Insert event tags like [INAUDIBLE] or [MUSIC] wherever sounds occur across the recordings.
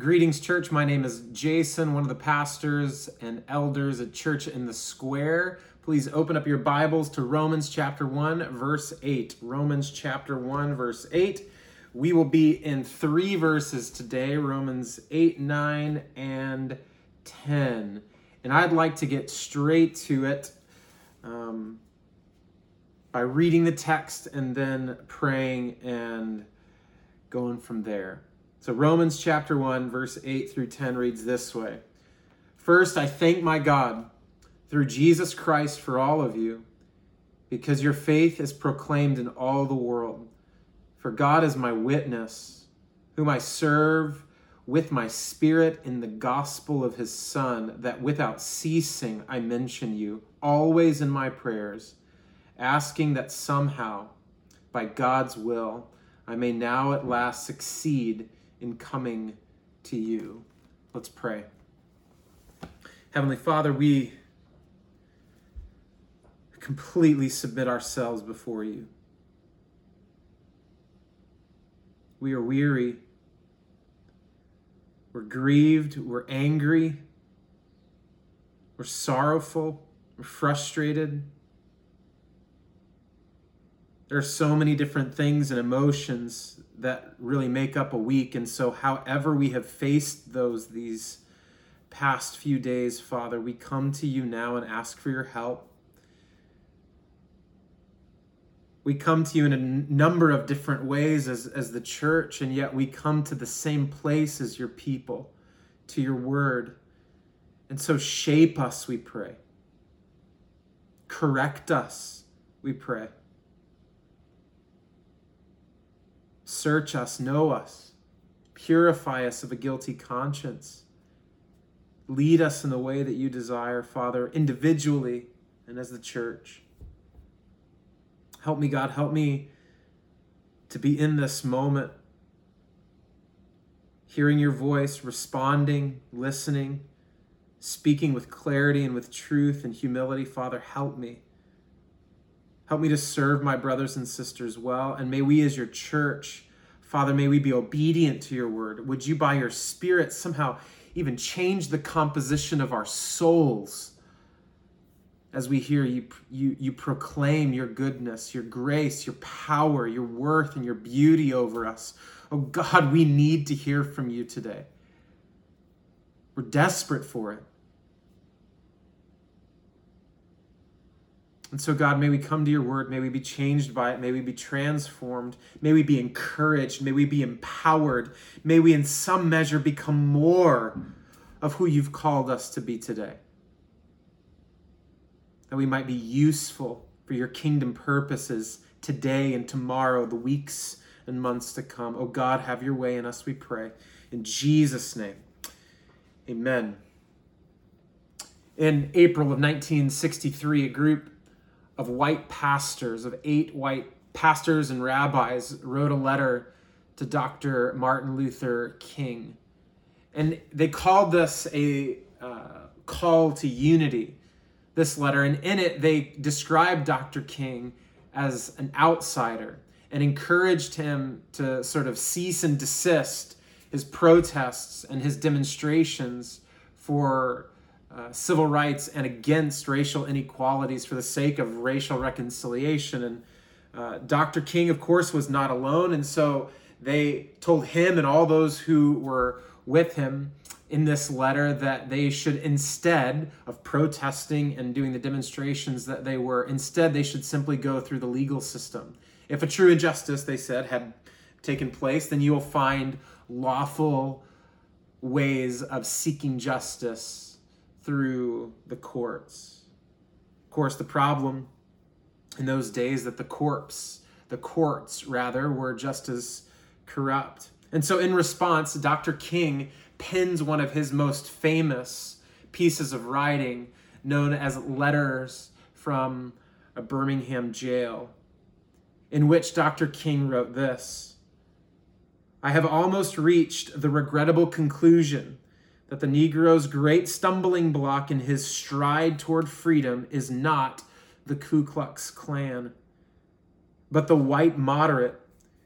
Greetings, church. My name is Jason, one of the pastors and elders at Church in the Square. Please open up your Bibles to Romans chapter 1, verse 8. Romans chapter 1, verse 8. We will be in three verses today Romans 8, 9, and 10. And I'd like to get straight to it um, by reading the text and then praying and going from there. So, Romans chapter 1, verse 8 through 10 reads this way First, I thank my God through Jesus Christ for all of you, because your faith is proclaimed in all the world. For God is my witness, whom I serve with my spirit in the gospel of his Son, that without ceasing I mention you, always in my prayers, asking that somehow, by God's will, I may now at last succeed in coming to you. Let's pray. Heavenly Father, we completely submit ourselves before you. We are weary. We're grieved. We're angry. We're sorrowful. We're frustrated. There are so many different things and emotions that really make up a week. And so, however, we have faced those these past few days, Father, we come to you now and ask for your help. We come to you in a number of different ways as, as the church, and yet we come to the same place as your people, to your word. And so, shape us, we pray. Correct us, we pray. Search us, know us, purify us of a guilty conscience. Lead us in the way that you desire, Father, individually and as the church. Help me, God, help me to be in this moment, hearing your voice, responding, listening, speaking with clarity and with truth and humility. Father, help me. Help me to serve my brothers and sisters well. And may we, as your church, Father, may we be obedient to your word. Would you, by your Spirit, somehow even change the composition of our souls as we hear you, you, you proclaim your goodness, your grace, your power, your worth, and your beauty over us? Oh God, we need to hear from you today. We're desperate for it. And so, God, may we come to your word. May we be changed by it. May we be transformed. May we be encouraged. May we be empowered. May we, in some measure, become more of who you've called us to be today. That we might be useful for your kingdom purposes today and tomorrow, the weeks and months to come. Oh, God, have your way in us, we pray. In Jesus' name, amen. In April of 1963, a group of white pastors, of eight white pastors and rabbis, wrote a letter to Dr. Martin Luther King. And they called this a uh, call to unity, this letter. And in it, they described Dr. King as an outsider and encouraged him to sort of cease and desist his protests and his demonstrations for uh, civil rights and against racial inequalities for the sake of racial reconciliation. And uh, Dr. King, of course, was not alone. And so they told him and all those who were with him in this letter that they should, instead of protesting and doing the demonstrations that they were, instead, they should simply go through the legal system. If a true injustice, they said, had taken place, then you will find lawful ways of seeking justice through the courts. Of course, the problem in those days that the corpse, the courts rather, were just as corrupt. And so, in response, Dr. King pins one of his most famous pieces of writing, known as Letters from a Birmingham Jail, in which Dr. King wrote this I have almost reached the regrettable conclusion that the Negro's great stumbling block in his stride toward freedom is not the Ku Klux Klan, but the white moderate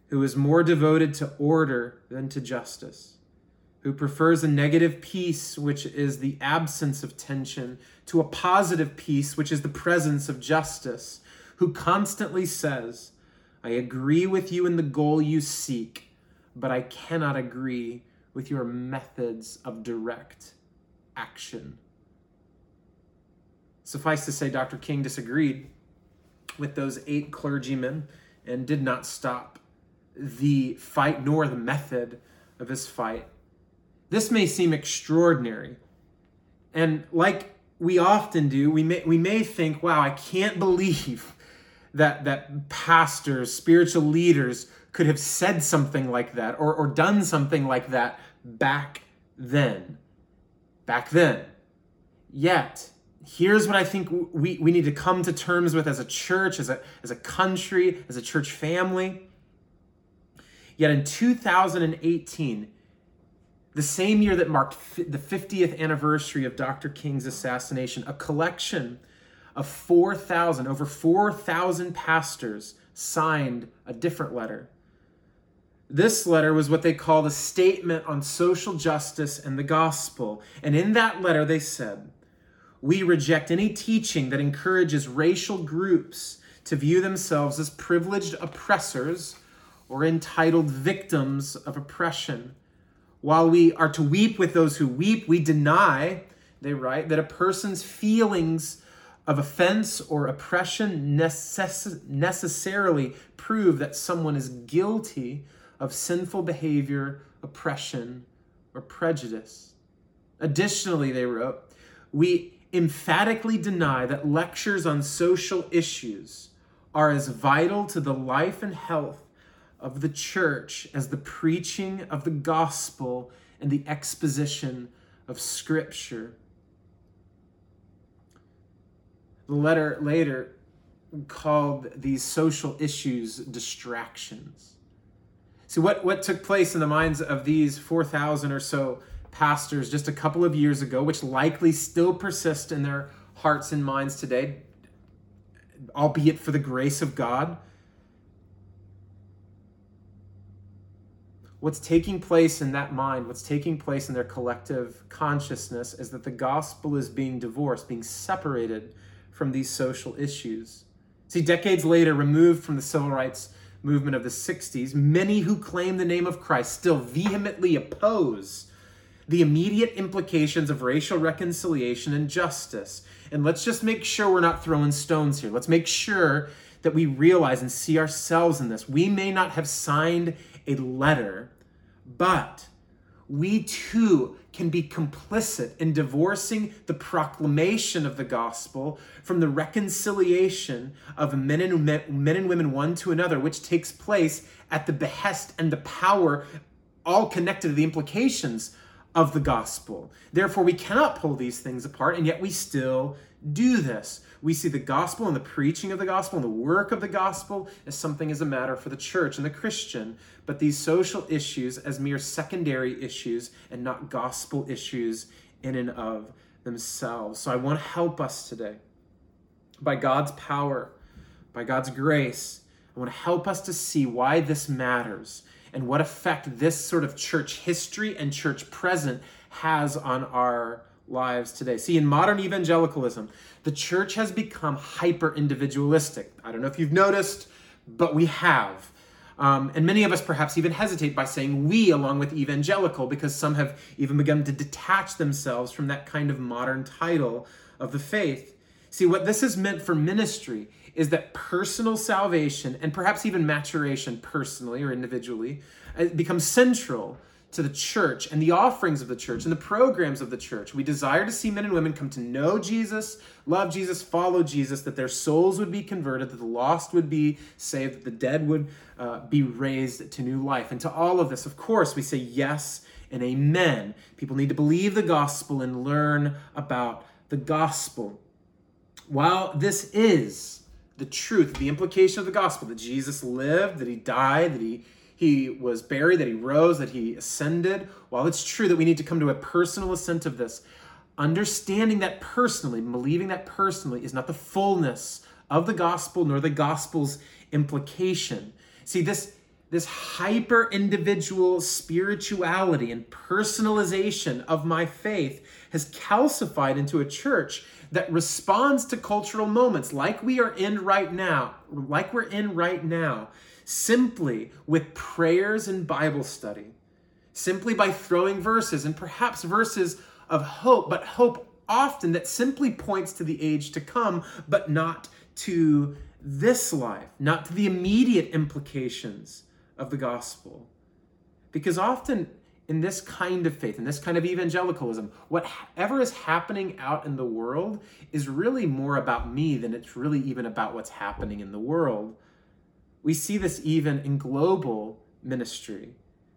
who is more devoted to order than to justice, who prefers a negative peace, which is the absence of tension, to a positive peace, which is the presence of justice, who constantly says, I agree with you in the goal you seek, but I cannot agree with your methods of direct action. Suffice to say, Dr. King disagreed with those eight clergymen and did not stop the fight nor the method of his fight. This may seem extraordinary. And like we often do, we may, we may think, wow, I can't [LAUGHS] believe that, that pastors, spiritual leaders could have said something like that or, or done something like that back then. Back then. Yet, here's what I think we, we need to come to terms with as a church, as a, as a country, as a church family. Yet in 2018, the same year that marked the 50th anniversary of Dr. King's assassination, a collection of 4,000, over 4,000 pastors signed a different letter. This letter was what they called a statement on social justice and the gospel. And in that letter, they said, we reject any teaching that encourages racial groups to view themselves as privileged oppressors or entitled victims of oppression. While we are to weep with those who weep, we deny, they write, that a person's feelings of offense or oppression necess- necessarily prove that someone is guilty of sinful behavior, oppression, or prejudice. Additionally, they wrote, we emphatically deny that lectures on social issues are as vital to the life and health of the church as the preaching of the gospel and the exposition of scripture. The letter later called these social issues distractions. See, what, what took place in the minds of these 4,000 or so pastors just a couple of years ago, which likely still persist in their hearts and minds today, albeit for the grace of God. What's taking place in that mind, what's taking place in their collective consciousness is that the gospel is being divorced, being separated from these social issues. See, decades later, removed from the civil rights movement of the 60s, many who claim the name of Christ still vehemently oppose the immediate implications of racial reconciliation and justice. And let's just make sure we're not throwing stones here. Let's make sure that we realize and see ourselves in this. We may not have signed a letter, but we too can be complicit in divorcing the proclamation of the gospel from the reconciliation of men and, men and women one to another, which takes place at the behest and the power, all connected to the implications of the gospel. Therefore, we cannot pull these things apart, and yet we still do this. We see the gospel and the preaching of the gospel and the work of the gospel as something as a matter for the church and the Christian, but these social issues as mere secondary issues and not gospel issues in and of themselves. So I want to help us today by God's power, by God's grace. I want to help us to see why this matters and what effect this sort of church history and church present has on our lives today. See, in modern evangelicalism, the church has become hyper individualistic. I don't know if you've noticed, but we have. Um, and many of us perhaps even hesitate by saying we along with evangelical because some have even begun to detach themselves from that kind of modern title of the faith. See, what this has meant for ministry is that personal salvation and perhaps even maturation personally or individually uh, becomes central to the church and the offerings of the church and the programs of the church. We desire to see men and women come to know Jesus, love Jesus, follow Jesus, that their souls would be converted, that the lost would be saved, that the dead would uh, be raised to new life. And to all of this, of course, we say yes and amen. People need to believe the gospel and learn about the gospel. While this is the truth, the implication of the gospel that Jesus lived, that he died, that he he was buried, that he rose, that he ascended. While it's true that we need to come to a personal assent of this, understanding that personally, believing that personally, is not the fullness of the gospel nor the gospel's implication. See, this this hyper individual spirituality and personalization of my faith has calcified into a church that responds to cultural moments like we are in right now, like we're in right now, simply with prayers and Bible study, simply by throwing verses and perhaps verses of hope, but hope often that simply points to the age to come, but not to this life, not to the immediate implications of the gospel. Because often in this kind of faith, in this kind of evangelicalism, whatever is happening out in the world is really more about me than it's really even about what's happening in the world. We see this even in global ministry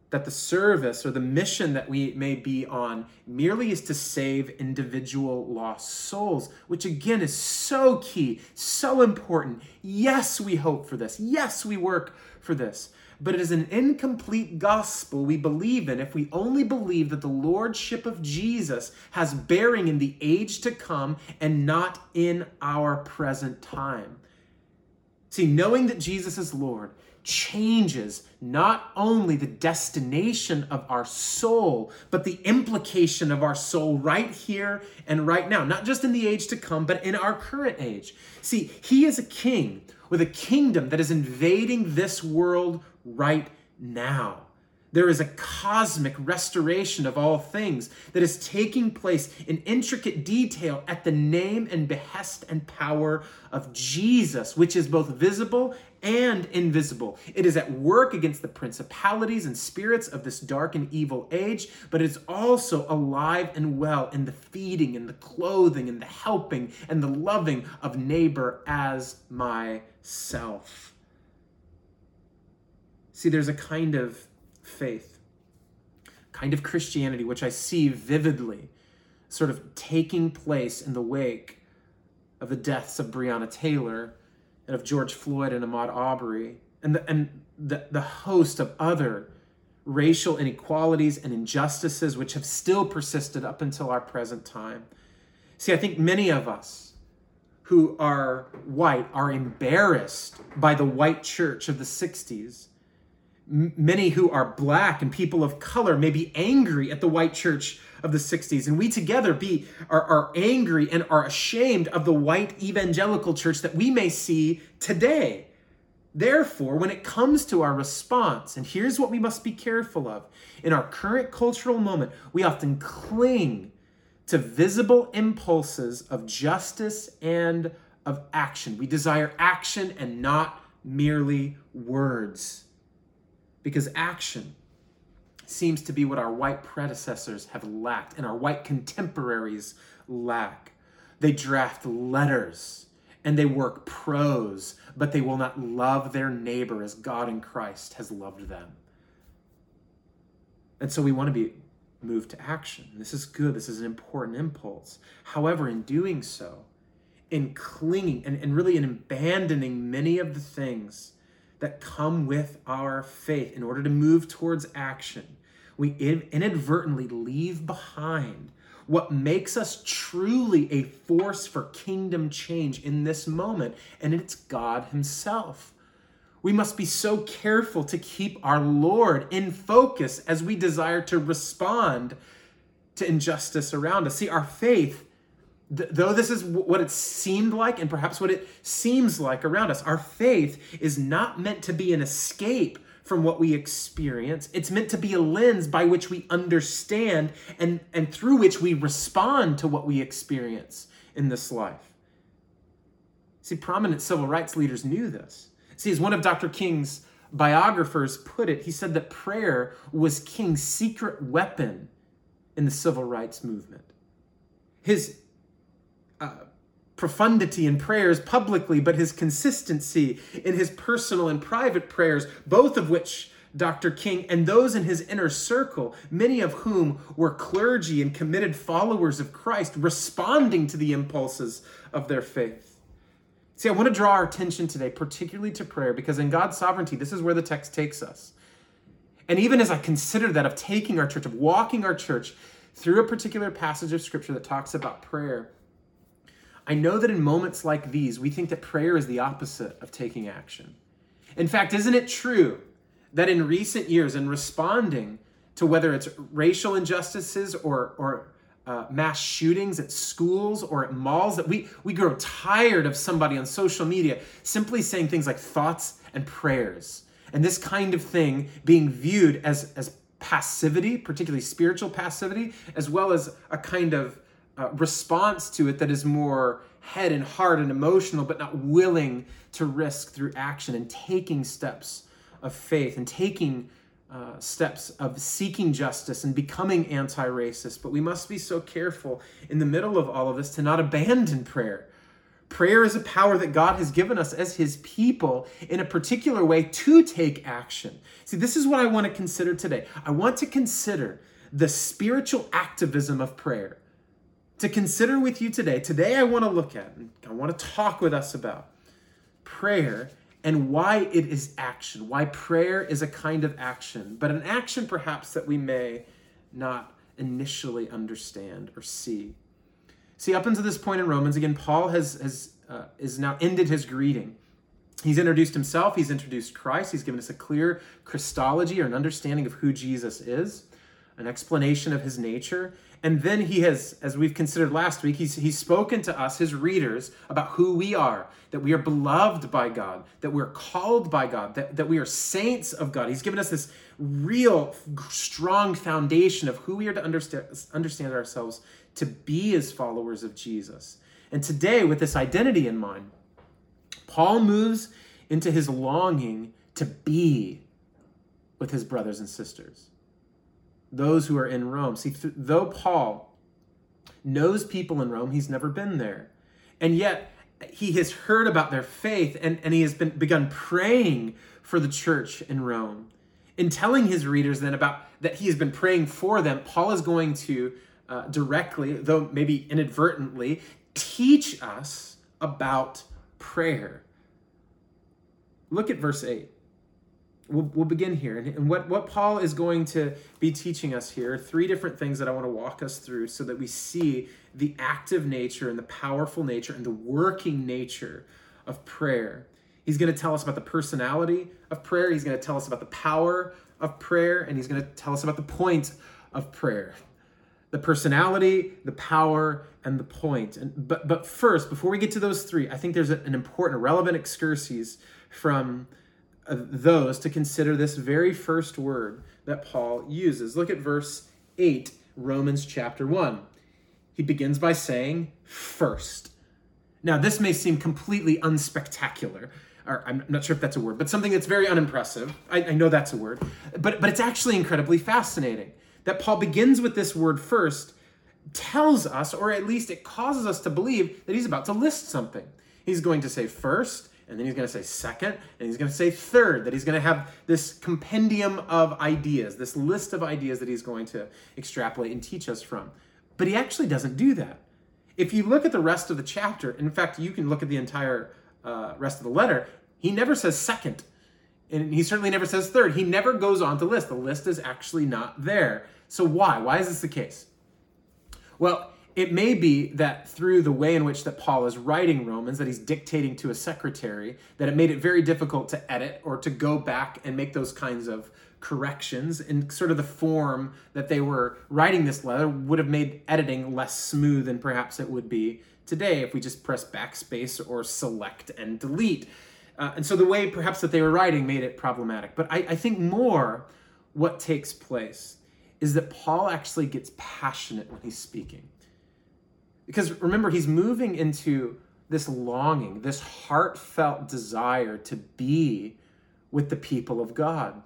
that the service or the mission that we may be on merely is to save individual lost souls, which again is so key, so important. Yes, we hope for this. Yes, we work for this. But it is an incomplete gospel we believe in if we only believe that the lordship of Jesus has bearing in the age to come and not in our present time. See, knowing that Jesus is Lord changes not only the destination of our soul, but the implication of our soul right here and right now, not just in the age to come, but in our current age. See, He is a king with a kingdom that is invading this world right now. There is a cosmic restoration of all things that is taking place in intricate detail at the name and behest and power of Jesus, which is both visible and invisible. It is at work against the principalities and spirits of this dark and evil age, but it is also alive and well in the feeding and the clothing and the helping and the loving of neighbor as myself. See, there's a kind of faith, kind of Christianity, which I see vividly sort of taking place in the wake of the deaths of Breonna Taylor and of George Floyd and Ahmaud Arbery and the, and the, the host of other racial inequalities and injustices which have still persisted up until our present time. See, I think many of us who are white are embarrassed by the white church of the 60s many who are black and people of color may be angry at the white church of the 60s and we together be are, are angry and are ashamed of the white evangelical church that we may see today. Therefore when it comes to our response and here's what we must be careful of. In our current cultural moment we often cling to visible impulses of justice and of action. We desire action and not merely words because action seems to be what our white predecessors have lacked and our white contemporaries lack. They draft letters and they work prose, but they will not love their neighbor as God in Christ has loved them. And so we want to be moved to action. This is good. This is an important impulse. However, in doing so, in clinging and, and really in abandoning many of the things that come with our faith in order to move towards action. We inadvertently leave behind what makes us truly a force for kingdom change in this moment, and it's God Himself. We must be so careful to keep our Lord in focus as we desire to respond to injustice around us. See, our faith Th- though this is w- what it seemed like and perhaps what it seems like around us, our faith is not meant to be an escape from what we experience. It's meant to be a lens by which we understand and, and through which we respond to what we experience in this life. See, prominent civil rights leaders knew this. See, as one of Dr. King's biographers put it, he said that prayer was King's secret weapon in the civil rights movement. His uh, profundity in prayers publicly, but his consistency in his personal and private prayers, both of which Dr. King and those in his inner circle, many of whom were clergy and committed followers of Christ, responding to the impulses of their faith. See, I want to draw our attention today, particularly to prayer, because in God's sovereignty, this is where the text takes us. And even as I consider that of taking our church, of walking our church through a particular passage of scripture that talks about prayer, I know that in moments like these, we think that prayer is the opposite of taking action. In fact, isn't it true that in recent years, in responding to whether it's racial injustices or, or uh, mass shootings at schools or at malls, that we, we grow tired of somebody on social media simply saying things like thoughts and prayers. And this kind of thing being viewed as, as passivity, particularly spiritual passivity, as well as a kind of uh, response to it that is more head and heart and emotional, but not willing to risk through action and taking steps of faith and taking uh, steps of seeking justice and becoming anti racist. But we must be so careful in the middle of all of this to not abandon prayer. Prayer is a power that God has given us as His people in a particular way to take action. See, this is what I want to consider today. I want to consider the spiritual activism of prayer. To consider with you today, today I want to look at I want to talk with us about prayer and why it is action, why prayer is a kind of action, but an action perhaps that we may not initially understand or see. See, up until this point in Romans, again, Paul has, has uh, is now ended his greeting. He's introduced himself, he's introduced Christ, he's given us a clear Christology or an understanding of who Jesus is, an explanation of his nature, and then he has, as we've considered last week, he's, he's spoken to us, his readers, about who we are, that we are beloved by God, that we're called by God, that, that we are saints of God. He's given us this real strong foundation of who we are to understand, understand ourselves to be as followers of Jesus. And today, with this identity in mind, Paul moves into his longing to be with his brothers and sisters those who are in Rome. See, th- though Paul knows people in Rome, he's never been there. And yet, he has heard about their faith and, and he has been begun praying for the church in Rome. In telling his readers then about that he has been praying for them, Paul is going to uh, directly, though maybe inadvertently, teach us about prayer. Look at verse 8 we'll, we'll begin here. And, and what, what Paul is going to be teaching us here three different things that I want to walk us through so that we see the active nature and the powerful nature and the working nature of prayer. He's going to tell us about the personality of prayer, he's going to tell us about the power of prayer, and he's going to tell us about the point of prayer. The personality, the power, and the point. And but but first, before we get to those three, I think there's an important, relevant excursus from those to consider this very first word that Paul uses. Look at verse 8, Romans chapter 1. He begins by saying, first. Now, this may seem completely unspectacular, or I'm not sure if that's a word, but something that's very unimpressive. I, I know that's a word, but, but it's actually incredibly fascinating that Paul begins with this word first, tells us, or at least it causes us to believe that he's about to list something. He's going to say first, and then he's going to say second, and he's going to say third, that he's going to have this compendium of ideas, this list of ideas that he's going to extrapolate and teach us from. But he actually doesn't do that. If you look at the rest of the chapter, in fact, you can look at the entire uh, rest of the letter, he never says second. And he certainly never says third. He never goes on to list. The list is actually not there. So why? Why is this the case? Well, it may be that through the way in which that Paul is writing Romans, that he's dictating to a secretary, that it made it very difficult to edit or to go back and make those kinds of corrections in sort of the form that they were writing this letter would have made editing less smooth than perhaps it would be today if we just press backspace or select and delete. Uh, and so the way perhaps that they were writing made it problematic. But I, I think more what takes place is that Paul actually gets passionate when he's speaking. Because remember, he's moving into this longing, this heartfelt desire to be with the people of God.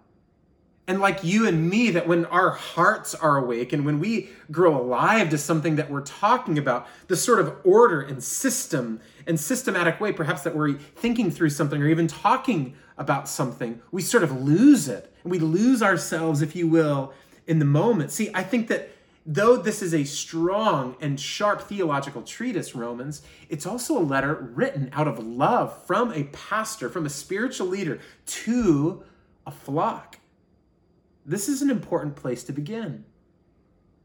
And like you and me, that when our hearts are awake and when we grow alive to something that we're talking about, the sort of order and system and systematic way, perhaps that we're thinking through something or even talking about something, we sort of lose it. And we lose ourselves, if you will, in the moment. See, I think that though this is a strong and sharp theological treatise, Romans, it's also a letter written out of love from a pastor, from a spiritual leader to a flock. This is an important place to begin.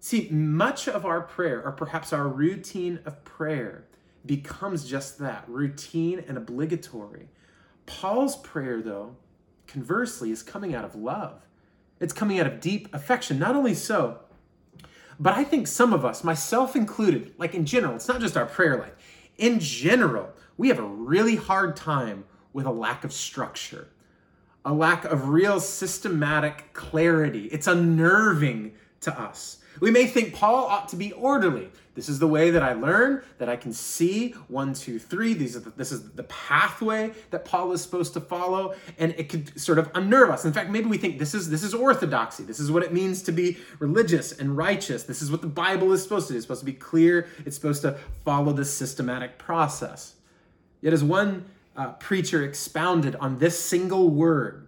See, much of our prayer, or perhaps our routine of prayer, becomes just that routine and obligatory. Paul's prayer, though, conversely, is coming out of love. It's coming out of deep affection. Not only so, but I think some of us, myself included, like in general, it's not just our prayer life, in general, we have a really hard time with a lack of structure, a lack of real systematic clarity. It's unnerving to us. We may think Paul ought to be orderly. This is the way that I learn, that I can see one, two, three. These are the, this is the pathway that Paul is supposed to follow, and it could sort of unnerve us. In fact, maybe we think this is this is orthodoxy. This is what it means to be religious and righteous. This is what the Bible is supposed to do. It's supposed to be clear. It's supposed to follow this systematic process. Yet, as one uh, preacher expounded on this single word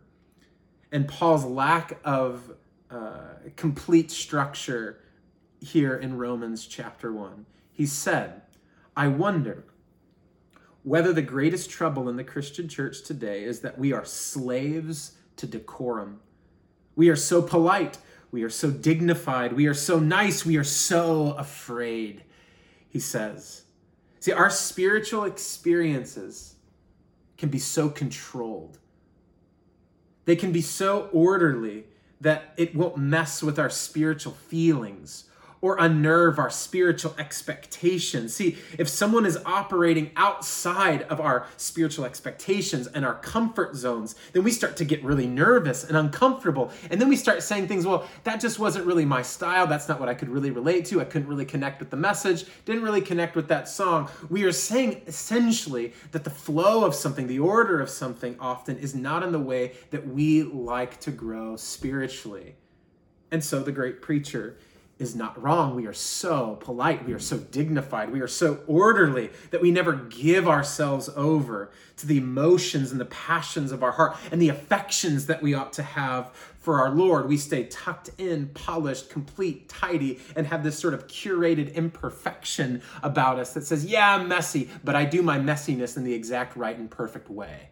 and Paul's lack of uh, complete structure here in Romans chapter 1. He said, I wonder whether the greatest trouble in the Christian church today is that we are slaves to decorum. We are so polite, we are so dignified, we are so nice, we are so afraid, he says. See, our spiritual experiences can be so controlled. They can be so orderly that it won't mess with our spiritual feelings or unnerve our spiritual expectations. See, if someone is operating outside of our spiritual expectations and our comfort zones, then we start to get really nervous and uncomfortable. And then we start saying things, well, that just wasn't really my style. That's not what I could really relate to. I couldn't really connect with the message, didn't really connect with that song. We are saying essentially that the flow of something, the order of something often is not in the way that we like to grow spiritually. And so the great preacher is not wrong. We are so polite. We are so dignified. We are so orderly that we never give ourselves over to the emotions and the passions of our heart and the affections that we ought to have for our Lord. We stay tucked in, polished, complete, tidy, and have this sort of curated imperfection about us that says, Yeah, I'm messy, but I do my messiness in the exact right and perfect way.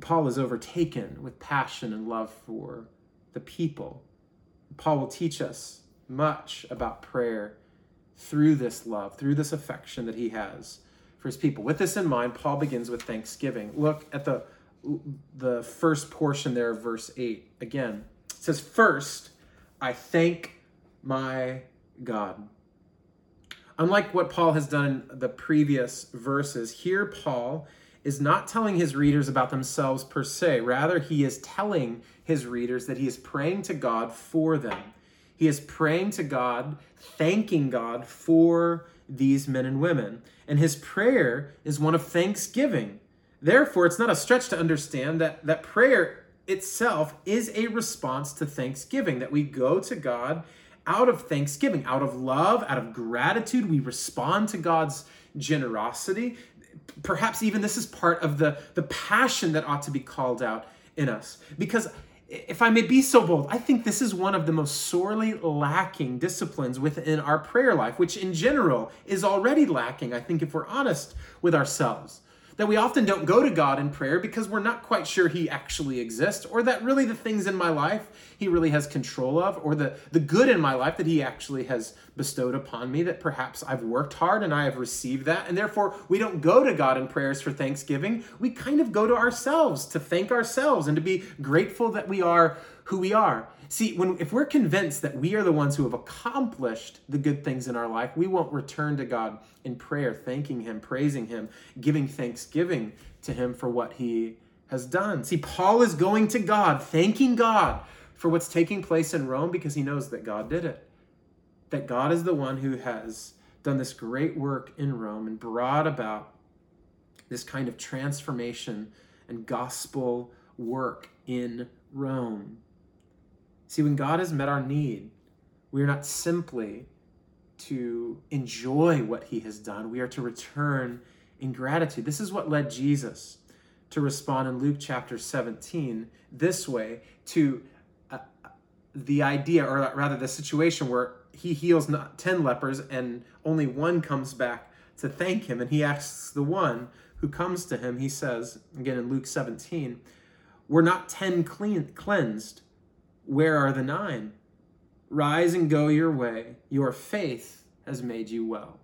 Paul is overtaken with passion and love for the people Paul will teach us much about prayer through this love, through this affection that he has for his people. With this in mind, Paul begins with thanksgiving. Look at the the first portion there of verse 8. Again, it says, First, I thank my God. Unlike what Paul has done in the previous verses, here Paul is not telling his readers about themselves per se. Rather, he is telling his readers that he is praying to God for them. He is praying to God, thanking God for these men and women. And his prayer is one of thanksgiving. Therefore, it's not a stretch to understand that, that prayer itself is a response to thanksgiving, that we go to God out of thanksgiving, out of love, out of gratitude. We respond to God's generosity. Perhaps even this is part of the, the passion that ought to be called out in us. Because if I may be so bold, I think this is one of the most sorely lacking disciplines within our prayer life, which in general is already lacking, I think, if we're honest with ourselves that we often don't go to God in prayer because we're not quite sure He actually exists, or that really the things in my life He really has control of, or the, the good in my life that He actually has bestowed upon me, that perhaps I've worked hard and I have received that. And therefore, we don't go to God in prayers for thanksgiving. We kind of go to ourselves to thank ourselves and to be grateful that we are who we are. See, when if we're convinced that we are the ones who have accomplished the good things in our life, we won't return to God in prayer, thanking him, praising him, giving thanksgiving to him for what he has done. See, Paul is going to God, thanking God for what's taking place in Rome because he knows that God did it. That God is the one who has done this great work in Rome and brought about this kind of transformation and gospel work in Rome. See, when God has met our need, we are not simply to enjoy what he has done, we are to return in gratitude. This is what led Jesus to respond in Luke chapter 17 this way to uh, the idea, or rather the situation where he heals not 10 lepers and only one comes back to thank him. And he asks the one who comes to him, he says, again in Luke 17, Were not 10 clean, cleansed? Where are the nine? Rise and go your way. Your faith has made you well.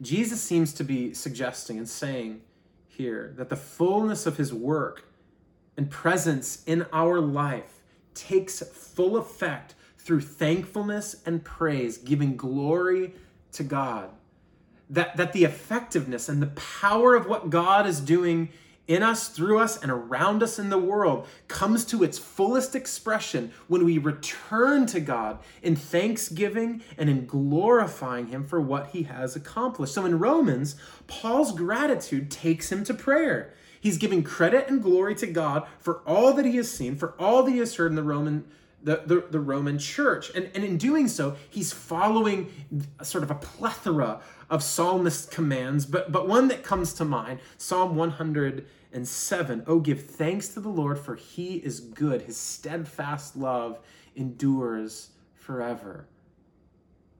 Jesus seems to be suggesting and saying here that the fullness of his work and presence in our life takes full effect through thankfulness and praise, giving glory to God. That, that the effectiveness and the power of what God is doing in us, through us, and around us in the world comes to its fullest expression when we return to God in thanksgiving and in glorifying Him for what He has accomplished. So in Romans, Paul's gratitude takes him to prayer. He's giving credit and glory to God for all that he has seen, for all that he has heard in the Roman the, the, the, Roman church. And, and in doing so, he's following sort of a plethora of psalmist commands, but, but one that comes to mind Psalm 107 Oh, give thanks to the Lord, for he is good. His steadfast love endures forever.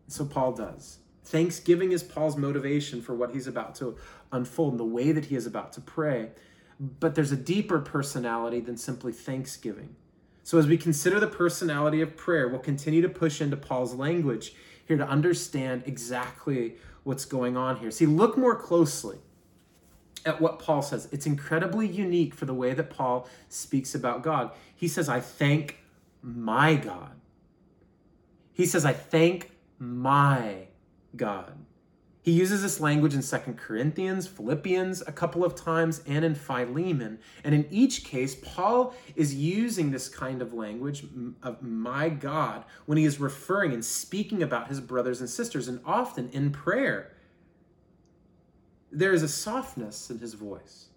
So Paul does. Thanksgiving is Paul's motivation for what he's about to unfold and the way that he is about to pray. But there's a deeper personality than simply thanksgiving. So, as we consider the personality of prayer, we'll continue to push into Paul's language here to understand exactly what's going on here. See, look more closely at what Paul says. It's incredibly unique for the way that Paul speaks about God. He says, I thank my God. He says, I thank my God. He uses this language in Second Corinthians, Philippians a couple of times, and in Philemon. And in each case, Paul is using this kind of language of my God when he is referring and speaking about his brothers and sisters, and often in prayer. There is a softness in his voice,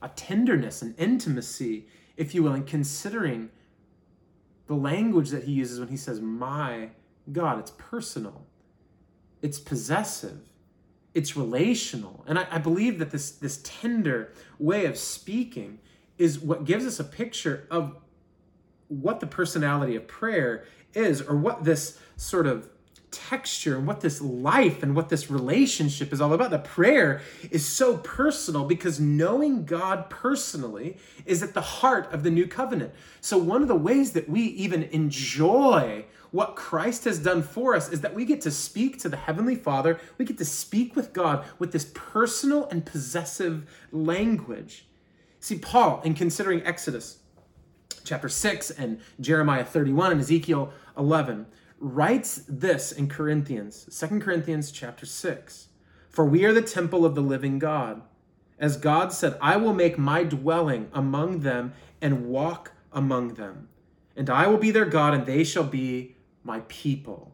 a tenderness, an intimacy, if you will, in considering the language that he uses when he says, My God. It's personal, it's possessive it's relational. And I, I, believe that this, this tender way of speaking is what gives us a picture of what the personality of prayer is, or what this sort of texture and what this life and what this relationship is all about. The prayer is so personal because knowing God personally is at the heart of the new covenant. So, one of the ways that we even enjoy what Christ has done for us is that we get to speak to the Heavenly Father, we get to speak with God with this personal and possessive language. See, Paul, in considering Exodus chapter 6 and Jeremiah 31 and Ezekiel 11, writes this in Corinthians, 2 Corinthians chapter 6. For we are the temple of the living God. As God said, I will make my dwelling among them and walk among them. And I will be their God, and they shall be my people.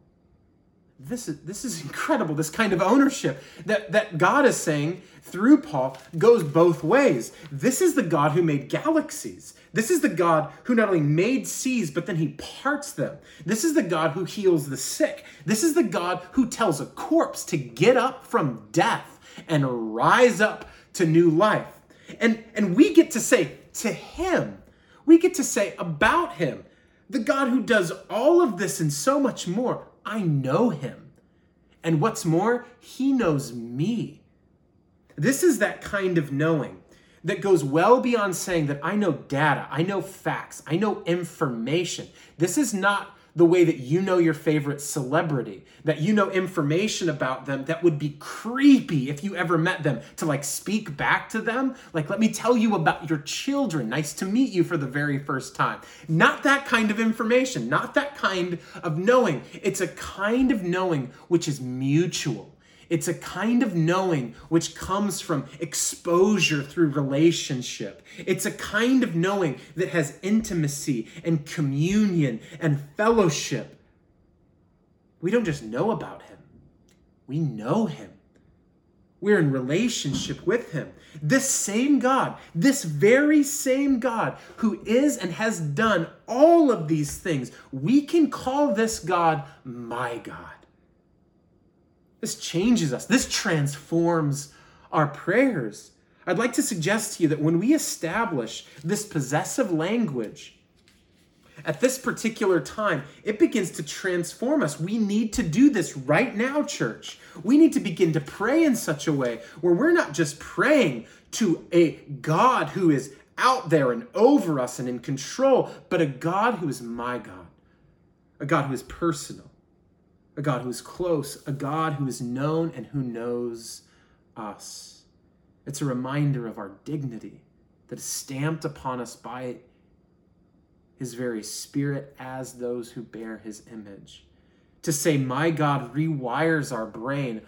This is, this is [LAUGHS] incredible, this kind of ownership that, that God is saying through Paul goes both ways. This is the God who made galaxies. This is the God who not only made seas, but then he parts them. This is the God who heals the sick. This is the God who tells a corpse to get up from death and rise up to new life. And, and we get to say to him, we get to say about him, the God who does all of this and so much more, I know him. And what's more, he knows me. This is that kind of knowing that goes well beyond saying that I know data, I know facts, I know information. This is not the way that you know your favorite celebrity, that you know information about them that would be creepy if you ever met them to like speak back to them. Like, let me tell you about your children. Nice to meet you for the very first time. Not that kind of information, not that kind of knowing. It's a kind of knowing which is mutual. It's a kind of knowing which comes from exposure through relationship. It's a kind of knowing that has intimacy and communion and fellowship. We don't just know about him, we know him. We're in relationship with him. This same God, this very same God who is and has done all of these things, we can call this God my God. This changes us, this transforms our prayers. I'd like to suggest to you that when we establish this possessive language, at this particular time, it begins to transform us. We need to do this right now, church. We need to begin to pray in such a way where we're not just praying to a God who is out there and over us and in control, but a God who is my God, a God who is personal, a God who is close, a God who is known and who knows us. It's a reminder of our dignity that is stamped upon us by his very spirit as those who bear his image. To say, My God rewires our brain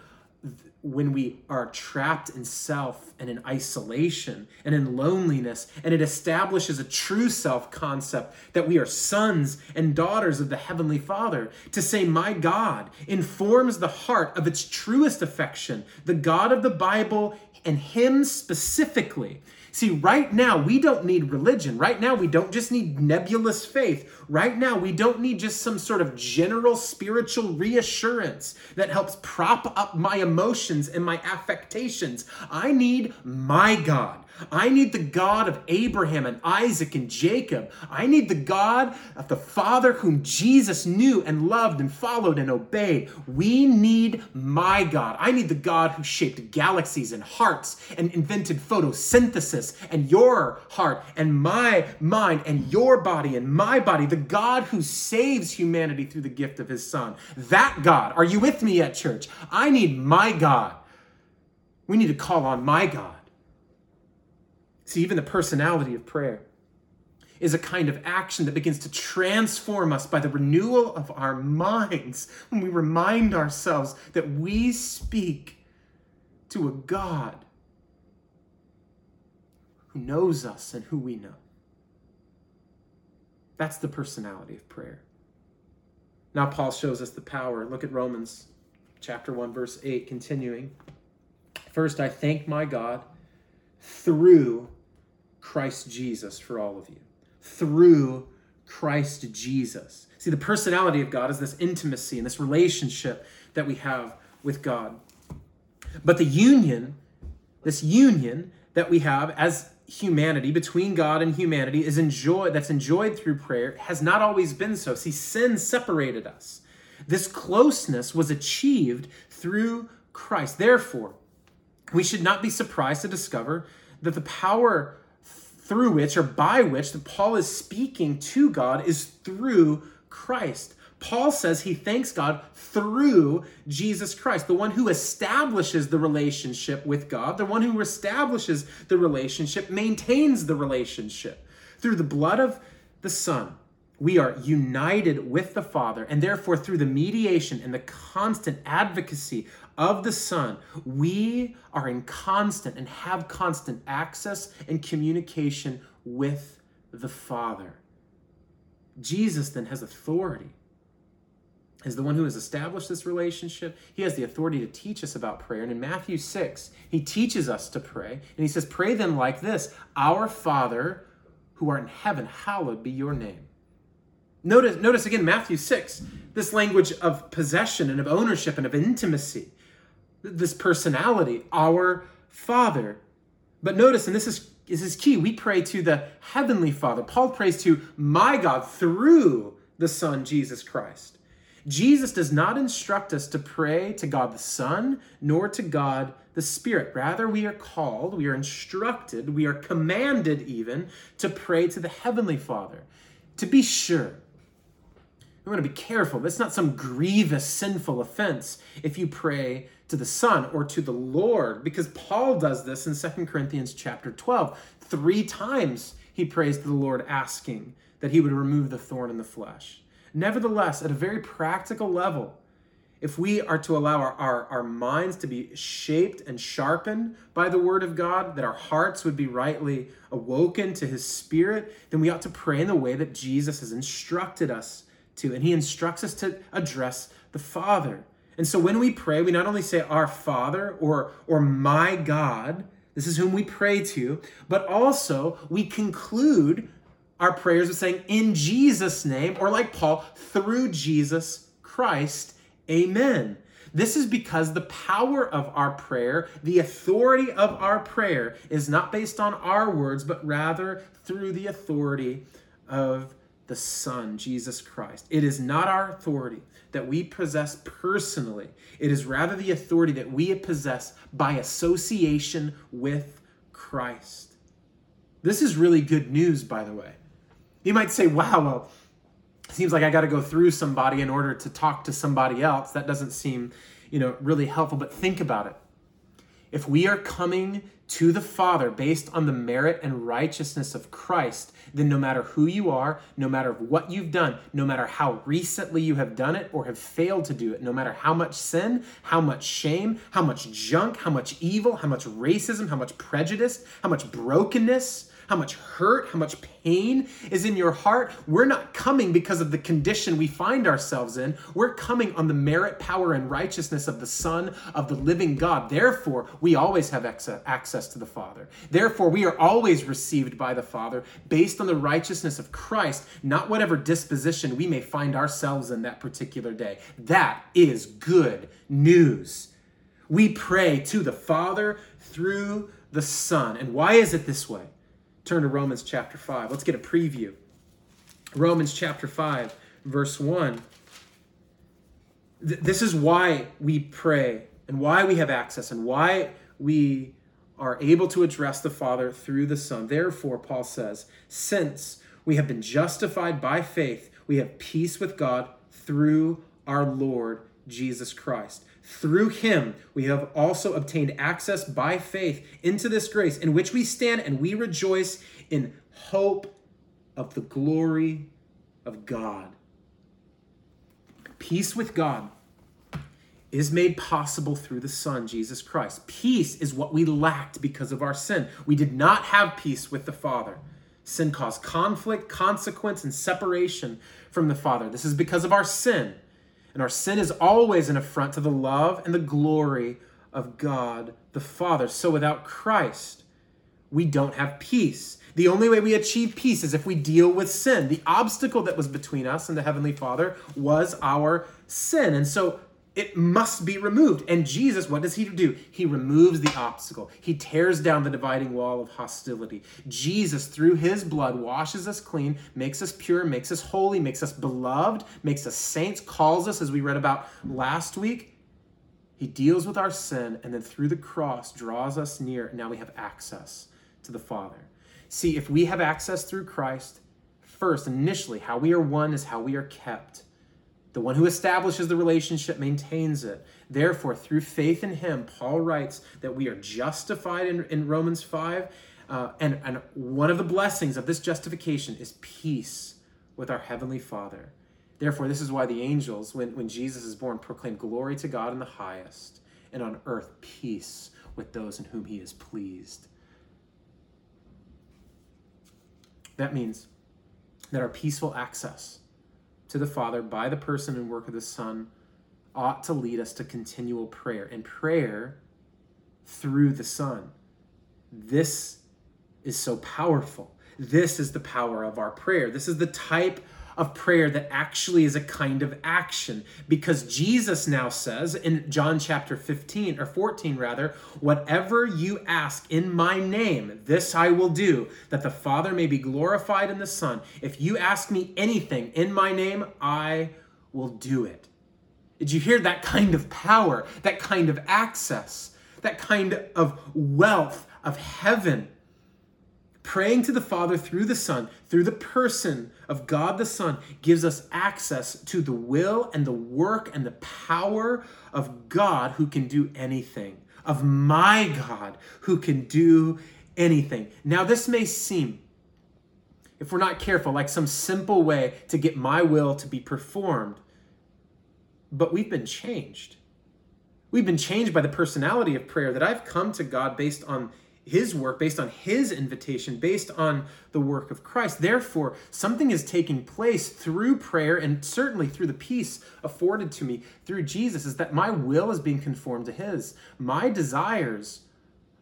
when we are trapped in self and in isolation and in loneliness, and it establishes a true self concept that we are sons and daughters of the Heavenly Father. To say, My God, informs the heart of its truest affection, the God of the Bible and Him specifically. See, right now, we don't need religion. Right now, we don't just need nebulous faith. Right now, we don't need just some sort of general spiritual reassurance that helps prop up my emotions and my affectations. I need my God. I need the God of Abraham and Isaac and Jacob. I need the God of the Father whom Jesus knew and loved and followed and obeyed. We need my God. I need the God who shaped galaxies and hearts and invented photosynthesis and your heart and my mind and your body and my body. The God who saves humanity through the gift of his Son. That God. Are you with me at church? I need my God. We need to call on my God. See, even the personality of prayer is a kind of action that begins to transform us by the renewal of our minds when we remind ourselves that we speak to a God who knows us and who we know. That's the personality of prayer. Now, Paul shows us the power. Look at Romans chapter 1, verse 8, continuing. First, I thank my God through Christ Jesus for all of you. Through Christ Jesus. See, the personality of God is this intimacy and this relationship that we have with God. But the union, this union that we have as humanity between God and humanity is enjoyed that's enjoyed through prayer has not always been so. See, sin separated us. This closeness was achieved through Christ. Therefore, we should not be surprised to discover that the power through which or by which that Paul is speaking to God is through Christ. Paul says he thanks God through Jesus Christ, the one who establishes the relationship with God, the one who establishes the relationship, maintains the relationship. Through the blood of the Son, we are united with the Father, and therefore, through the mediation and the constant advocacy of the Son, we are in constant and have constant access and communication with the Father. Jesus then has authority. Is the one who has established this relationship. He has the authority to teach us about prayer. And in Matthew 6, he teaches us to pray. And he says, Pray then like this Our Father who art in heaven, hallowed be your name. Notice, notice again, Matthew 6, this language of possession and of ownership and of intimacy this personality, our Father. But notice, and this is, this is key, we pray to the Heavenly Father. Paul prays to my God through the Son, Jesus Christ. Jesus does not instruct us to pray to God the Son, nor to God the Spirit. Rather, we are called, we are instructed, we are commanded even to pray to the Heavenly Father. To be sure, we want to be careful. That's not some grievous sinful offense if you pray to the Son or to the Lord, because Paul does this in Second Corinthians chapter 12. Three times he prays to the Lord, asking that he would remove the thorn in the flesh. Nevertheless, at a very practical level, if we are to allow our, our, our, minds to be shaped and sharpened by the word of God, that our hearts would be rightly awoken to his spirit, then we ought to pray in the way that Jesus has instructed us to. And he instructs us to address the Father. And so when we pray, we not only say our Father or, or my God, this is whom we pray to, but also we conclude our prayers with saying, in Jesus' name, or like Paul, through Jesus Christ, amen. This is because the power of our prayer, the authority of our prayer, is not based on our words, but rather through the authority of the Son, Jesus Christ. It is not our authority that we possess personally, it is rather the authority that we possess by association with Christ. This is really good news, by the way. You might say, wow, well, seems like I got to go through somebody in order to talk to somebody else. That doesn't seem, you know, really helpful, but think about it. If we are coming to the Father based on the merit and righteousness of Christ, then no matter who you are, no matter what you've done, no matter how recently you have done it or have failed to do it, no matter how much sin, how much shame, how much junk, how much evil, how much racism, how much prejudice, how much brokenness, how much hurt, how much pain is in your heart, we're not coming because of the condition we find ourselves in. We're coming on the merit, power, and righteousness of the Son of the living God. Therefore, we always have access to the Father. Therefore, we are always received by the Father based on the righteousness of Christ, not whatever disposition we may find ourselves in that particular day. That is good news. We pray to the Father through the Son. And why is it this way? Turn to Romans chapter 5. Let's get a preview. Romans chapter 5, verse 1. Th- this is why we pray and why we have access and why we are able to address the Father through the Son. Therefore, Paul says, since we have been justified by faith, we have peace with God through our Lord Jesus Christ. Through him, we have also obtained access by faith into this grace in which we stand and we rejoice in hope of the glory of God. Peace with God is made possible through the Son, Jesus Christ. Peace is what we lacked because of our sin. We did not have peace with the Father. Sin caused conflict, consequence, and separation from the Father. This is because of our sin. And our sin is always an affront to the love and the glory of God the Father. So without Christ, we don't have peace. The only way we achieve peace is if we deal with sin. The obstacle that was between us and the Heavenly Father was our sin. And so it must be removed. And Jesus, what does he do? He removes the obstacle. He tears down the dividing wall of hostility. Jesus, through his blood, washes us clean, makes us pure, makes us holy, makes us beloved, makes us saints, calls us, as we read about last week. He deals with our sin and then through the cross draws us near. Now we have access to the Father. See, if we have access through Christ, first, initially, how we are won is how we are kept. The one who establishes the relationship maintains it. Therefore, through faith in him, Paul writes that we are justified in, in Romans 5. Uh, and, and one of the blessings of this justification is peace with our Heavenly Father. Therefore, this is why the angels, when, when Jesus is born, proclaim glory to God in the highest, and on earth peace with those in whom he is pleased. That means that our peaceful access to the Father by the person and work of the Son ought to lead us to continual prayer and prayer through the Son. This is so powerful. This is the power of our prayer. This is the type of prayer that actually is a kind of action because Jesus now says in John chapter 15 or 14 rather, whatever you ask in my name, this I will do, that the Father may be glorified in the Son. If you ask me anything in my name, I will do it. Did you hear that kind of power, that kind of access, that kind of wealth of heaven? Praying to the Father through the Son, through the person of God the Son, gives us access to the will and the work and the power of God who can do anything, of my God who can do anything. Now, this may seem, if we're not careful, like some simple way to get my will to be performed, but we've been changed. We've been changed by the personality of prayer that I've come to God based on his work, based on his invitation, based on the work of Christ. Therefore, something is taking place through prayer and certainly through the peace afforded to me through Jesus is that my will is being conformed to his. My desires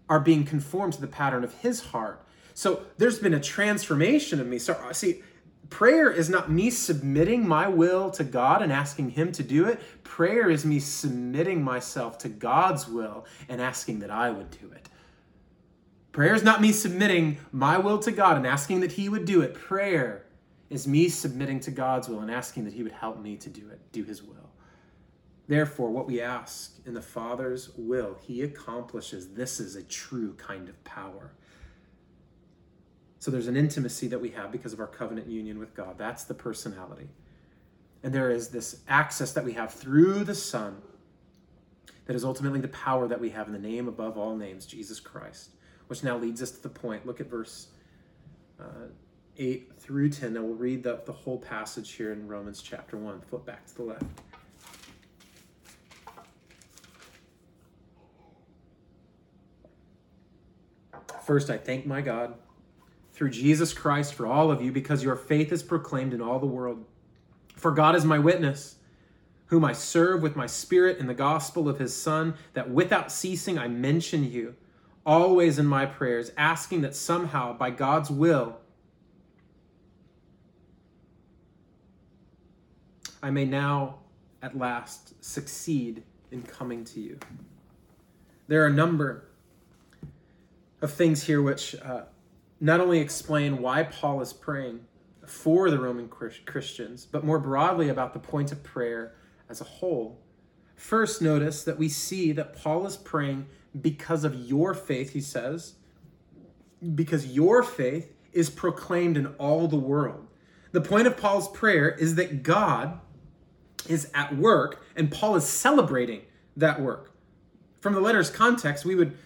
are being conformed to the pattern of his heart. So there's been a transformation of me. So, uh, see, prayer is not me submitting my will to God and asking Him to do it. Prayer is me submitting myself to God's will and asking that I would do it. Prayer is not me submitting my will to God and asking that He would do it. Prayer is me submitting to God's will and asking that He would help me to do it, do His will. Therefore, what we ask in the Father's will, He accomplishes. This is a true kind of power. So there's an intimacy that we have because of our covenant union with God. That's the personality. And there is this access that we have through the Son that is ultimately the power that we have in the name above all names, Jesus Christ. Which now leads us to the point. Look at verse uh, 8 through 10. Now we'll read the, the whole passage here in Romans chapter 1. Flip back to the left. First, I thank my God through Jesus Christ for all of you because your faith is proclaimed in all the world. For God is my witness, whom I serve with my spirit in the gospel of his Son, that without ceasing I mention you, always in my prayers, asking that somehow, by God's will, I may now at last succeed in coming to you. There are a number of things here which uh, not only explain why Paul is praying for the Roman Christians, but more broadly about the point of prayer as a whole. First, notice that we see that Paul is praying because of your faith, he says, because your faith is proclaimed in all the world. The point of Paul's prayer is that God is at work and Paul is celebrating that work. From the letter's context, we would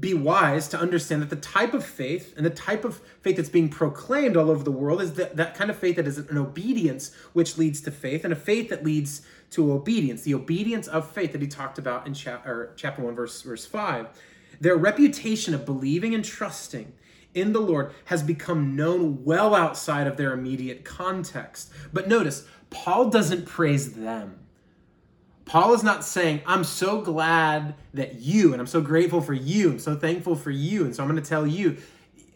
be wise to understand that the type of faith and the type of faith that's being proclaimed all over the world is that, that kind of faith that is an obedience which leads to faith and a faith that leads to obedience. The obedience of faith that he talked about in chapter, chapter 1 verse, verse 5 their reputation of believing and trusting in the lord has become known well outside of their immediate context. But notice paul doesn't praise them Paul is not saying, I'm so glad that you, and I'm so grateful for you, I'm so thankful for you, and so I'm going to tell you,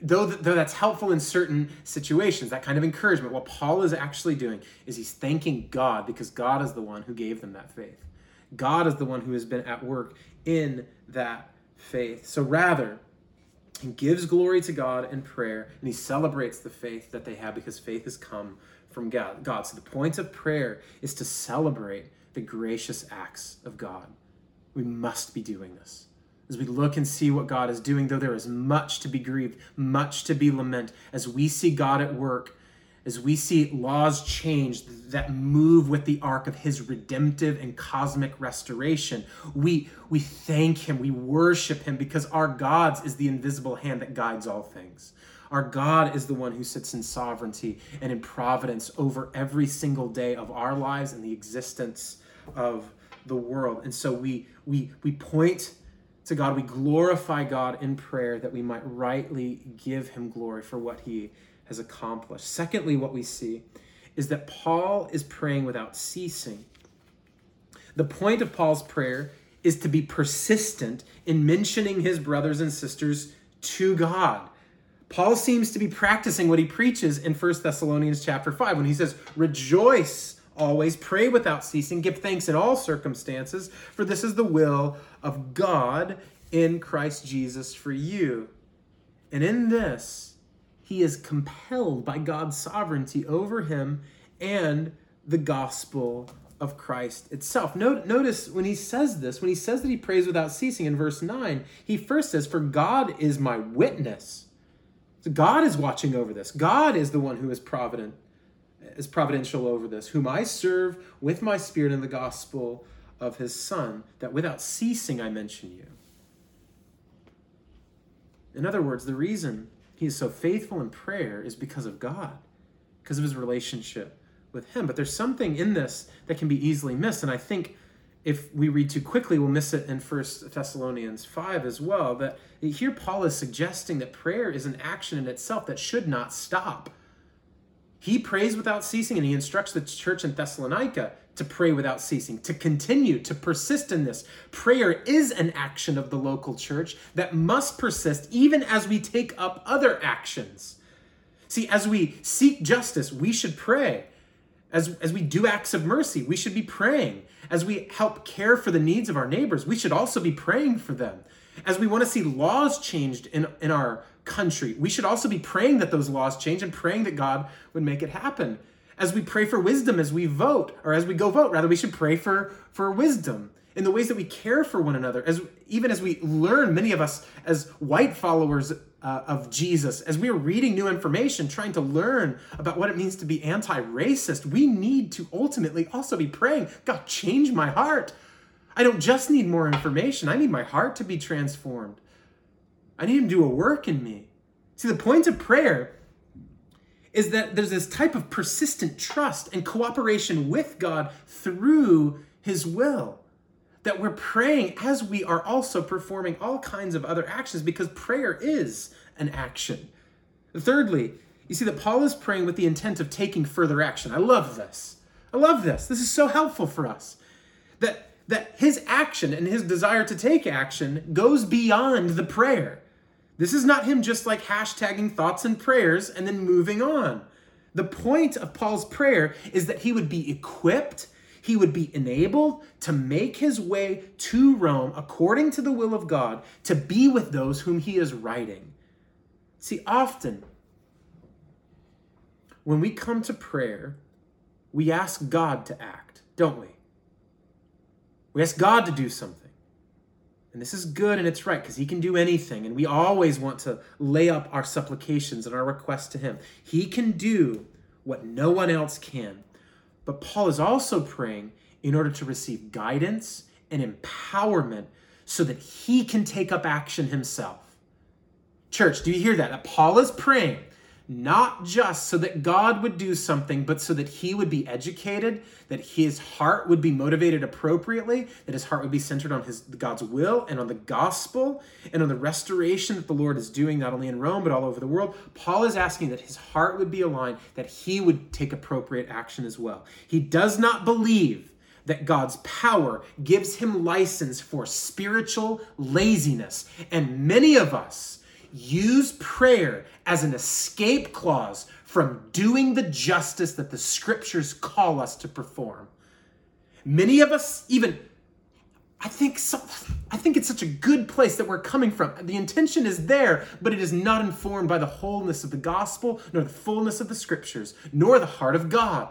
though, though that's helpful in certain situations, that kind of encouragement, what Paul is actually doing is he's thanking God because God is the one who gave them that faith. God is the one who has been at work in that faith. So rather, he gives glory to God in prayer and he celebrates the faith that they have because faith has come from God. God. So the point of prayer is to celebrate the gracious acts of God. We must be doing this. As we look and see what God is doing, though there is much to be grieved, much to be lament, as we see God at work, as we see laws changed that move with the arc of his redemptive and cosmic restoration, we, we thank him, we worship him because our God's is the invisible hand that guides all things. Our God is the one who sits in sovereignty and in providence over every single day of our lives and the existence of the world. And so we we we point to God, we glorify God in prayer that we might rightly give him glory for what he has accomplished. Secondly, what we see is that Paul is praying without ceasing. The point of Paul's prayer is to be persistent in mentioning his brothers and sisters to God. Paul seems to be practicing what he preaches in 1 Thessalonians chapter 5 when he says, Rejoice always, pray without ceasing, give thanks in all circumstances, for this is the will of God in Christ Jesus for you. And in this, he is compelled by God's sovereignty over him and the gospel of Christ itself. Notice when he says this, when he says that he prays without ceasing in verse 9, he first says, For God is my witness. So God is watching over this. God is the one who is provident is providential over this, whom I serve with my spirit in the gospel of his Son, that without ceasing I mention you. In other words, the reason he is so faithful in prayer is because of God, because of his relationship with him. But there's something in this that can be easily missed, and I think if we read too quickly, we'll miss it in First Thessalonians 5 as well. That here Paul is suggesting that prayer is an action in itself that should not stop. He prays without ceasing, and he instructs the church in Thessalonica to pray without ceasing, to continue, to persist in this. Prayer is an action of the local church that must persist even as we take up other actions. See, as we seek justice, we should pray. As, as we do acts of mercy, we should be praying. As we help care for the needs of our neighbors, we should also be praying for them. As we want to see laws changed in, in our country. We should also be praying that those laws change and praying that God would make it happen. As we pray for wisdom as we vote, or as we go vote, rather, we should pray for, for wisdom in the ways that we care for one another. As even as we learn, many of us as white followers uh, of Jesus, as we are reading new information, trying to learn about what it means to be anti-racist, we need to ultimately also be praying, God, change my heart. I don't just need more information, I need my heart to be transformed. I need Him to do a work in me. See, the point of prayer is that there's this type of persistent trust and cooperation with God through His will. That we're praying as we are also performing all kinds of other actions because prayer is an action. Thirdly, you see that Paul is praying with the intent of taking further action. I love this. I love this. This is so helpful for us. That, that his action and his desire to take action goes beyond the prayer. This is not him just like hashtagging thoughts and prayers and then moving on. The point of Paul's prayer is that he would be equipped, he would be enabled to make his way to Rome according to the will of God to be with those whom he is writing. See, often when we come to prayer, we ask God to act, don't we? We ask God to do something. And this is good and it's right because he can do anything. And we always want to lay up our supplications and our requests to him. He can do what no one else can. But Paul is also praying in order to receive guidance and empowerment so that he can take up action himself. Church, do you hear that? That Paul is praying not just so that God would do something, but so that he would be educated, that his heart would be motivated appropriately, that his heart would be centered on his God's will and on the gospel and on the restoration that the Lord is doing not only in Rome but all over the world. Paul is asking that his heart would be aligned, that he would take appropriate action as well. He does not believe that God's power gives him license for spiritual laziness. And many of us use prayer as an escape clause from doing the justice that the scriptures call us to perform. Many of us even I think so, I think it's such a good place that we're coming from. The intention is there, but it is not informed by the wholeness of the gospel, nor the fullness of the scriptures, nor the heart of God.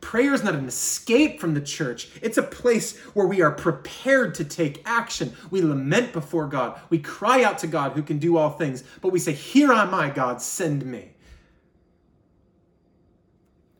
Prayer is not an escape from the church. It's a place where we are prepared to take action. We lament before God. We cry out to God who can do all things, but we say, Here I am I, God, send me.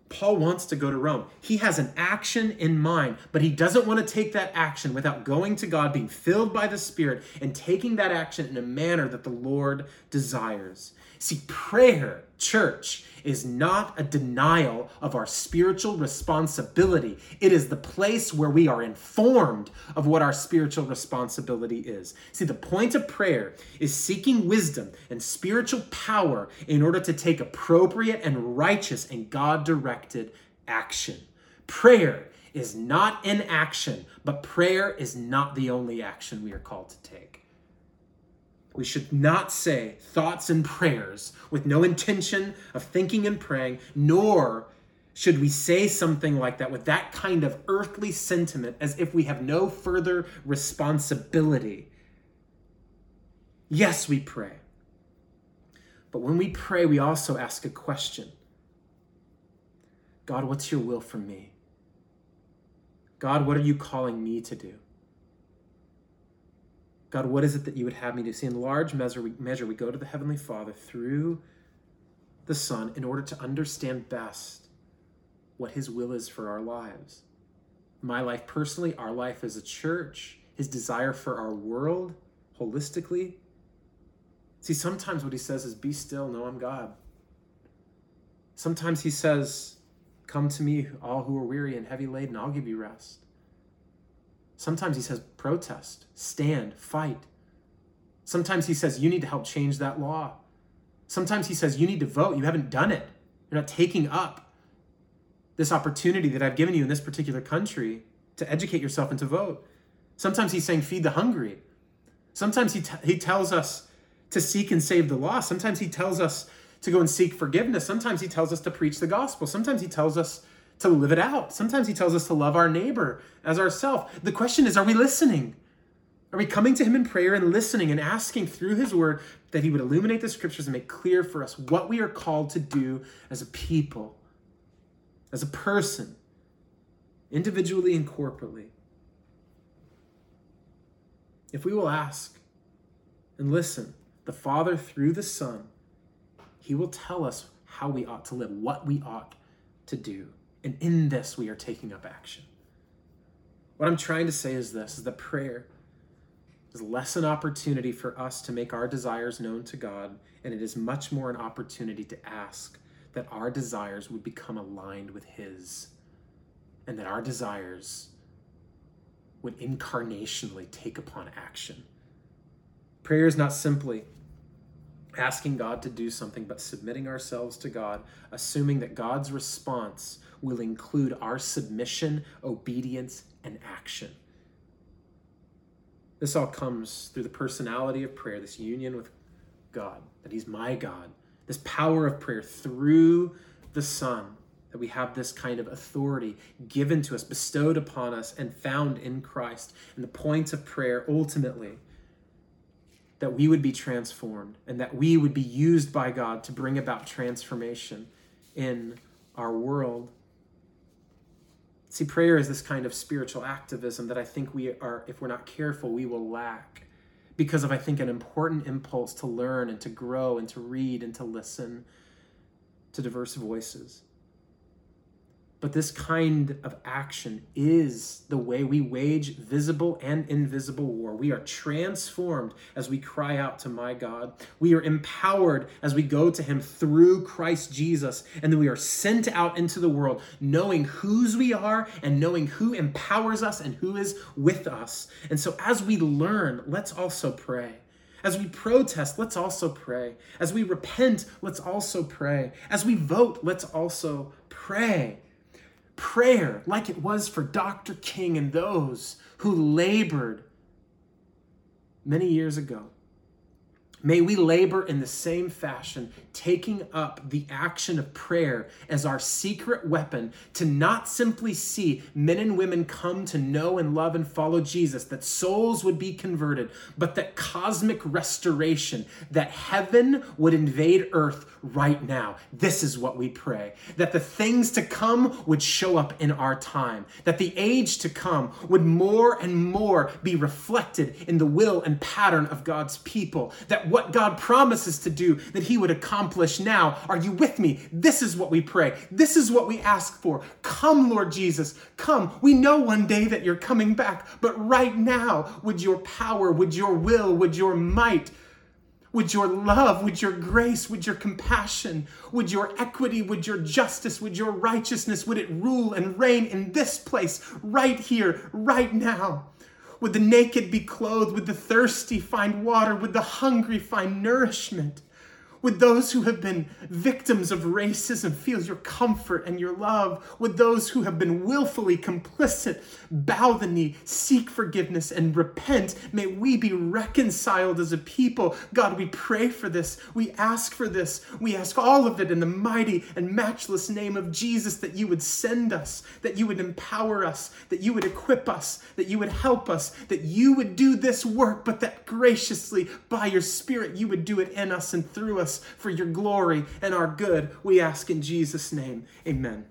Paul wants to go to Rome. He has an action in mind, but he doesn't want to take that action without going to God, being filled by the Spirit, and taking that action in a manner that the Lord desires. See, prayer, church, is not a denial of our spiritual responsibility. It is the place where we are informed of what our spiritual responsibility is. See, the point of prayer is seeking wisdom and spiritual power in order to take appropriate and righteous and God directed action. Prayer is not an action, but prayer is not the only action we are called to take. We should not say thoughts and prayers with no intention of thinking and praying, nor should we say something like that with that kind of earthly sentiment as if we have no further responsibility. Yes, we pray. But when we pray, we also ask a question God, what's your will for me? God, what are you calling me to do? God, what is it that you would have me do? See, in large measure we, measure, we go to the Heavenly Father through the Son in order to understand best what His will is for our lives. My life personally, our life as a church, His desire for our world holistically. See, sometimes what He says is, Be still, know I'm God. Sometimes He says, Come to me, all who are weary and heavy laden, I'll give you rest. Sometimes he says, protest, stand, fight. Sometimes he says, you need to help change that law. Sometimes he says, you need to vote. You haven't done it. You're not taking up this opportunity that I've given you in this particular country to educate yourself and to vote. Sometimes he's saying, feed the hungry. Sometimes he, t- he tells us to seek and save the lost. Sometimes he tells us to go and seek forgiveness. Sometimes he tells us to preach the gospel. Sometimes he tells us to live it out. Sometimes he tells us to love our neighbor as ourself. The question is, are we listening? Are we coming to him in prayer and listening and asking through his word that he would illuminate the scriptures and make clear for us what we are called to do as a people, as a person, individually and corporately? If we will ask and listen, the Father through the Son, he will tell us how we ought to live, what we ought to do. And in this, we are taking up action. What I'm trying to say is this is prayer is less an opportunity for us to make our desires known to God, and it is much more an opportunity to ask that our desires would become aligned with His, and that our desires would incarnationally take upon action. Prayer is not simply asking God to do something, but submitting ourselves to God, assuming that God's response will include our submission, obedience, and action. This all comes through the personality of prayer, this union with God, that He's my God, this power of prayer through the Son, that we have this kind of authority given to us, bestowed upon us, and found in Christ. And the point of prayer ultimately that we would be transformed and that we would be used by God to bring about transformation in our world. See, prayer is this kind of spiritual activism that I think we are, if we're not careful, we will lack because of, I think, an important impulse to learn and to grow and to read and to listen to diverse voices. But this kind of action is the way we wage visible and invisible war. We are transformed as we cry out to my God. We are empowered as we go to Him through Christ Jesus. And then we are sent out into the world knowing whose we are and knowing who empowers us and who is with us. And so as we learn, let's also pray. As we protest, let's also pray. As we repent, let's also pray. As we vote, let's also pray prayer like it was for Dr. King and those who labored many years ago May we labor in the same fashion, taking up the action of prayer as our secret weapon to not simply see men and women come to know and love and follow Jesus, that souls would be converted, but that cosmic restoration, that heaven would invade earth right now. This is what we pray. That the things to come would show up in our time, that the age to come would more and more be reflected in the will and pattern of God's people, that what God promises to do that He would accomplish now. Are you with me? This is what we pray. This is what we ask for. Come, Lord Jesus, come. We know one day that you're coming back, but right now, would your power, would your will, would your might, would your love, would your grace, would your compassion, would your equity, would your justice, would your righteousness, would it rule and reign in this place, right here, right now? Would the naked be clothed? Would the thirsty find water? Would the hungry find nourishment? Would those who have been victims of racism feel your comfort and your love? Would those who have been willfully complicit bow the knee, seek forgiveness, and repent? May we be reconciled as a people. God, we pray for this. We ask for this. We ask all of it in the mighty and matchless name of Jesus that you would send us, that you would empower us, that you would equip us, that you would help us, that you would do this work, but that graciously by your Spirit you would do it in us and through for your glory and our good. We ask in Jesus' name. Amen.